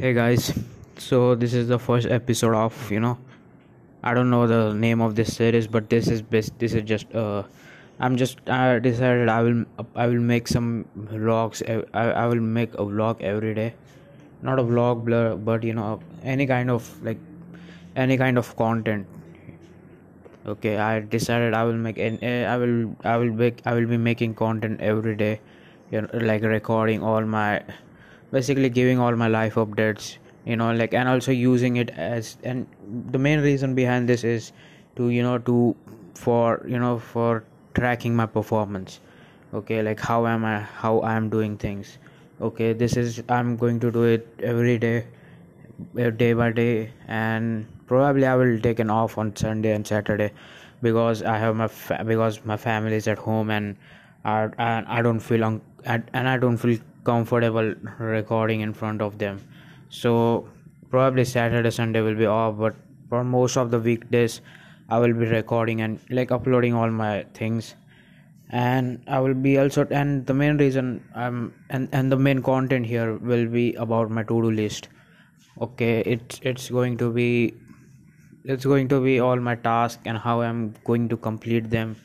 Hey guys, so this is the first episode of you know, I don't know the name of this series, but this is best. This is just uh, I'm just I decided I will I will make some vlogs. I I will make a vlog every day, not a vlog blur, but you know any kind of like any kind of content. Okay, I decided I will make an I will I will make I will be making content every day, you know, like recording all my basically giving all my life updates you know like and also using it as and the main reason behind this is to you know to for you know for tracking my performance. Okay like how am i how i am doing things. Okay this is i'm going to do it every day uh, day by day and probably i will take an off on sunday and saturday because i have my fa- because my family is at home and I, and I don't feel un- and I don't feel comfortable recording in front of them. So probably saturday sunday will be off but for most of the weekdays i will be recording and like uploading all my things. And i will be also and the main reason i'm and and the main content here will be about my to-do list. Okay it's it's going to be it's going to be all my tasks and how i'm going to complete them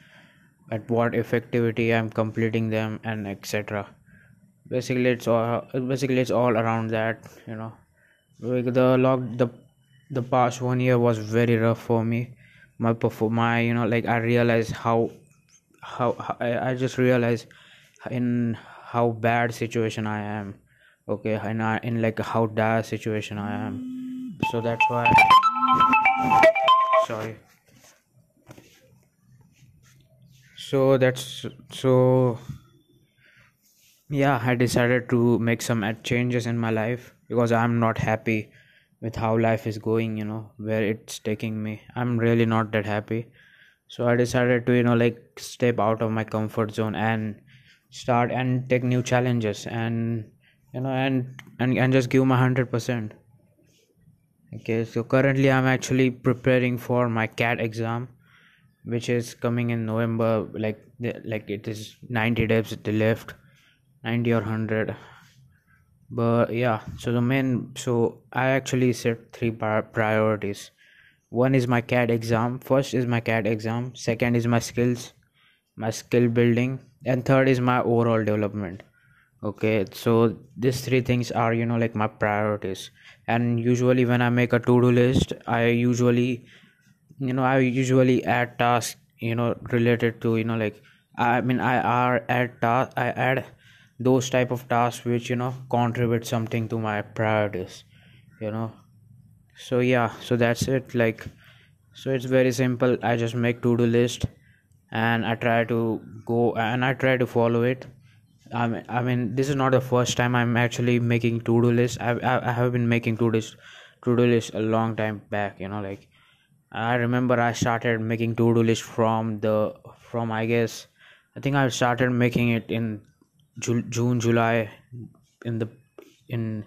at what effectivity i'm completing them and etc basically it's all basically it's all around that you know. Like the log the the past one year was very rough for me. My perform my you know like i realized how how, how I, I just realized in how bad situation i am okay and I, in like how dire situation i am. So that's why sorry. So that's so yeah i decided to make some changes in my life because i'm not happy with how life is going you know where it's taking me. I'm really not that happy. So i decided to you know like step out of my comfort zone and start and take new challenges and you know and and, and just give my 100% okay so currently i'm actually preparing for my cat exam which is coming in november like like it is 90 days left 90 or 100 but yeah so the main so i actually set three priorities. One is my cat exam. First is my cat exam. Second is my skills my skill building. And third is my overall development. Okay so these three things are you know like my priorities. And usually when i make a to-do list i usually you know i usually add tasks you know related to you know like i mean i are add task i add those type of tasks which you know contribute something to my priorities you know. So yeah so that's it like so it's very simple. I just make to-do list and i try to go and i try to follow it. I mean, I mean this is not the first time i'm actually making to-do list. I i have been making to-do list to-do list a long time back you know like i remember i started making to-do list from the from i guess i think i started making it in June July in the in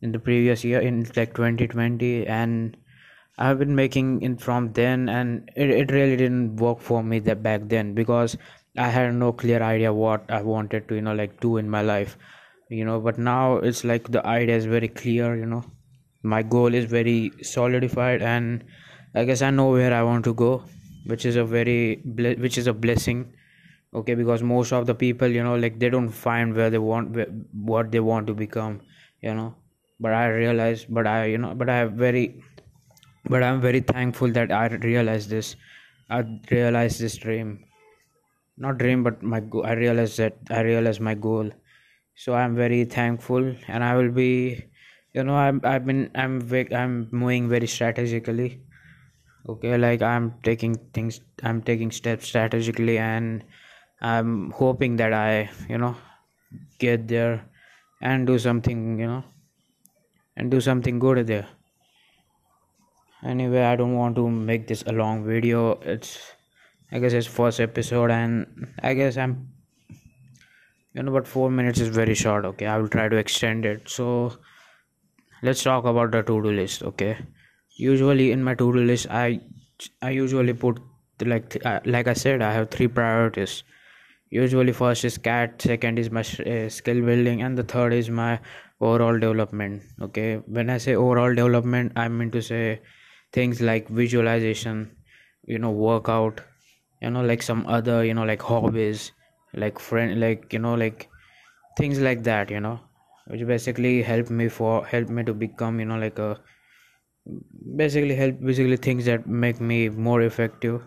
in the previous year in like 2020 and I've been making it from then and it, it really didn't work for me that back then because I had no clear idea what I wanted to you know like do in my life you know but now it's like the idea is very clear you know. My goal is very solidified and I guess I know where I want to go which is a very which is a blessing okay because most of the people you know like they don't find where they want where, what they want to become you know. But i realize but i you know but i have very but i'm very thankful that i realized this. I realized this dream. Not dream but my go- i realized that i realized my goal. So i'm very thankful and i will be you know i'm i've been i'm i'm moving very strategically. Okay like i'm taking things i'm taking steps strategically and i'm hoping that i you know get there and do something you know and do something good there. Anyway i don't want to make this a long video. It's i guess it's first episode and i guess i'm you know but four minutes is very short okay? I will try to extend it. So let's talk about the to-do list okay? Usually in my to-do list i i usually put like uh, like i said i have three priorities usually first is cat second is my uh, skill building and the third is my overall development okay? When i say overall development i mean to say things like visualization you know workout you know like some other you know like hobbies like friend like you know like things like that you know which basically help me for help me to become you know like a basically help basically things that make me more effective.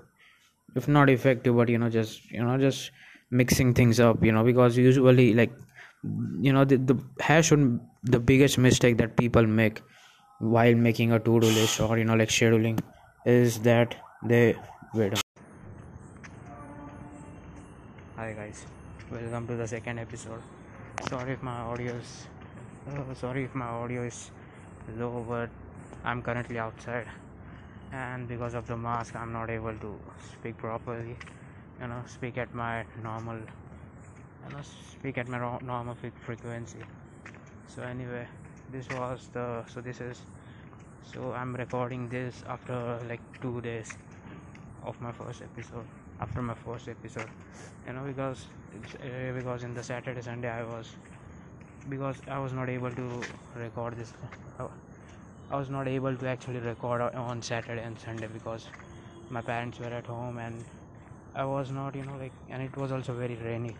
If not effective but you know just you know just mixing things up you know because usually like you know the, the hash should the biggest mistake that people make while making a to-do list or you know like scheduling is that they wait hi guys. Welcome to the second episode. Sorry if my audio is uh, sorry if my audio is low but i'm currently outside. And because of the mask i'm not able to speak properly you know speak at my normal you know speak at my normal frequency. So anyway this was the so this is so i'm recording this after like two days of my first episode after my first episode. You know because uh, because in the saturday sunday i was because i was not able to record this uh, i was not able to actually record on saturday and sunday because my parents were at home and i was not you know like and it was also very rainy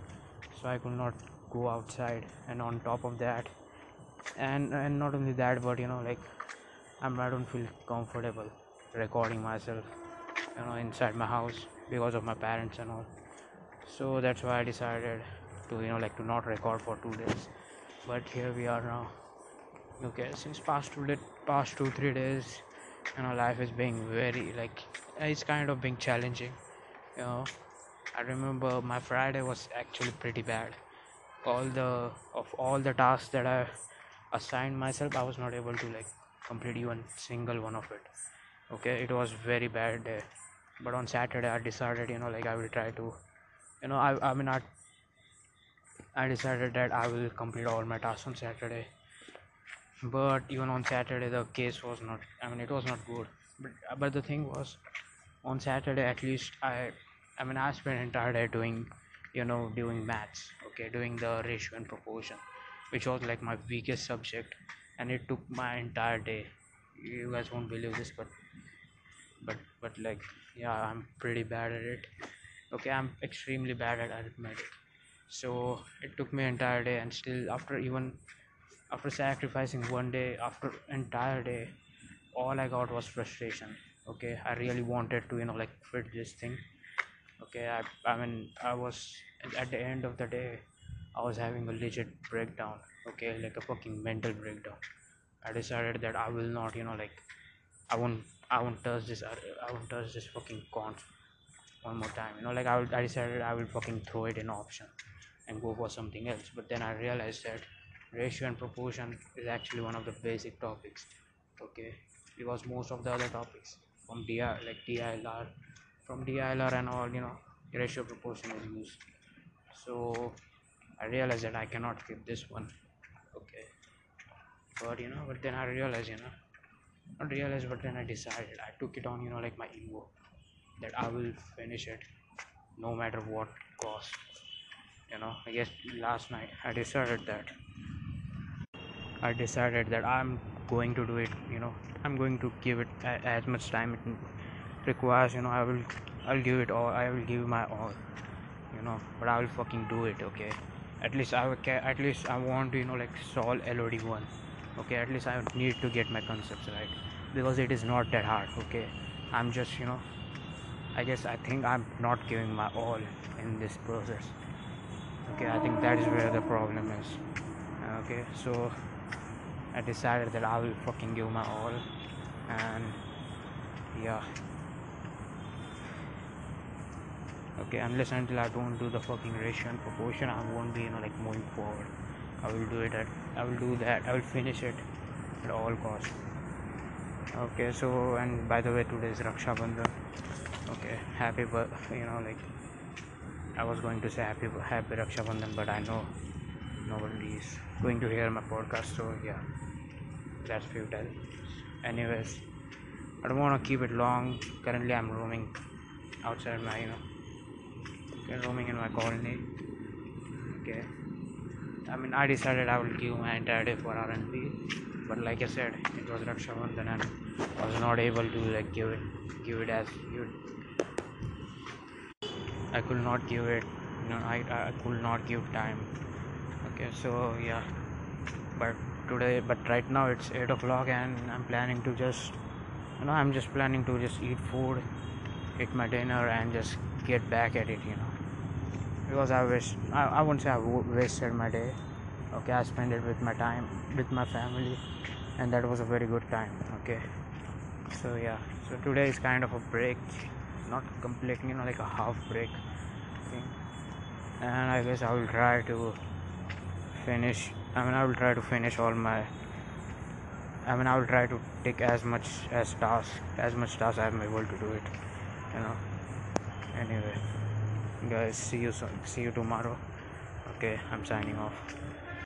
so i could not go outside and on top of that. And and not only that but you know like I'm, i don't feel comfortable recording myself you know inside my house because of my parents and all. So that's why i decided to you know like to not record for two days. But here we are now. Okay since past two days, past two three days you know life is being very like it's kind of being challenging you know i remember my friday was actually pretty bad. All the of all the tasks that i assigned myself i was not able to like complete even single one of it. Okay it was very bad day. But on saturday i decided you know like i will try to you know i, I mean i i decided that i will complete all my tasks on saturday. But even on saturday the case was not i mean it was not good. But but the thing was on saturday at least i i mean i spent entire day doing you know doing maths okay doing the ratio and proportion which was like my weakest subject and it took my entire day. You guys won't believe this but but but like yeah i'm pretty bad at it. Okay i'm extremely bad at arithmetic. So it took me entire day and still after even after sacrificing one day after entire day all i got was frustration okay i really wanted to you know like quit this thing. Okay i i mean i was at the end of the day i was having a legit breakdown okay like a fucking mental breakdown. I decided that i will not you know like i won't i won't touch this uh, i won't touch this fucking conf one more time you know like i, will, I decided i will fucking throw it in option and go for something else. But then i realized that ratio and proportion is actually one of the basic topics okay. Because most of the other topics from DI like DILR from DILR and all you know ratio proportion is used. So I realized that I cannot keep this one okay. But you know but then I realized you know not realized but then I decided I took it on you know like my ego that I will finish it no matter what cost you know. I guess last night I decided that I decided that I'm going to do it you know I'm going to give it as much time it requires you know I will I'll give it all I will give my all you know but I will fucking do it okay? At least I will at least I want to you know like solve LOD 1 okay? At least I need to get my concepts right because it is not that hard okay? I'm just you know I guess I think I'm not giving my all in this process okay? I think that is where the problem is okay? So I decided that I will fucking give my all. And yeah. Okay unless until I don't do the fucking ratio and proportion. I won't be you know like moving forward. I will do it at I will do that. I will finish it at all costs. Okay so and by the way today is Raksha Bandhan okay happy but you know like I was going to say happy happy Raksha Bandhan but I know nobody is going to hear my podcast so yeah that's futile anyways i don't want to keep it long. Currently i'm roaming outside my you know okay, roaming in my colony. Okay. I mean i decided i will give my entire day for r&p but like i said it was Raksha Bandhan and i was not able to like give it give it as you i could not give it you know i, I could not give time. Okay so yeah. But today but right now it's 8 o'clock and i'm planning to just you know i'm just planning to just eat food eat my dinner and just get back at it you know. Because i wish i, I won't say i wasted my day. Okay i spent it with my time with my family and that was a very good time okay. So yeah. So today is kind of a break not complete you know like a half break thing. And i guess i will try to finish I mean, I will try to finish all my. I mean, I will try to take as much as task, as much task I am able to do it. You know. Anyway, guys, see you soon. See you tomorrow. Okay, I'm signing off.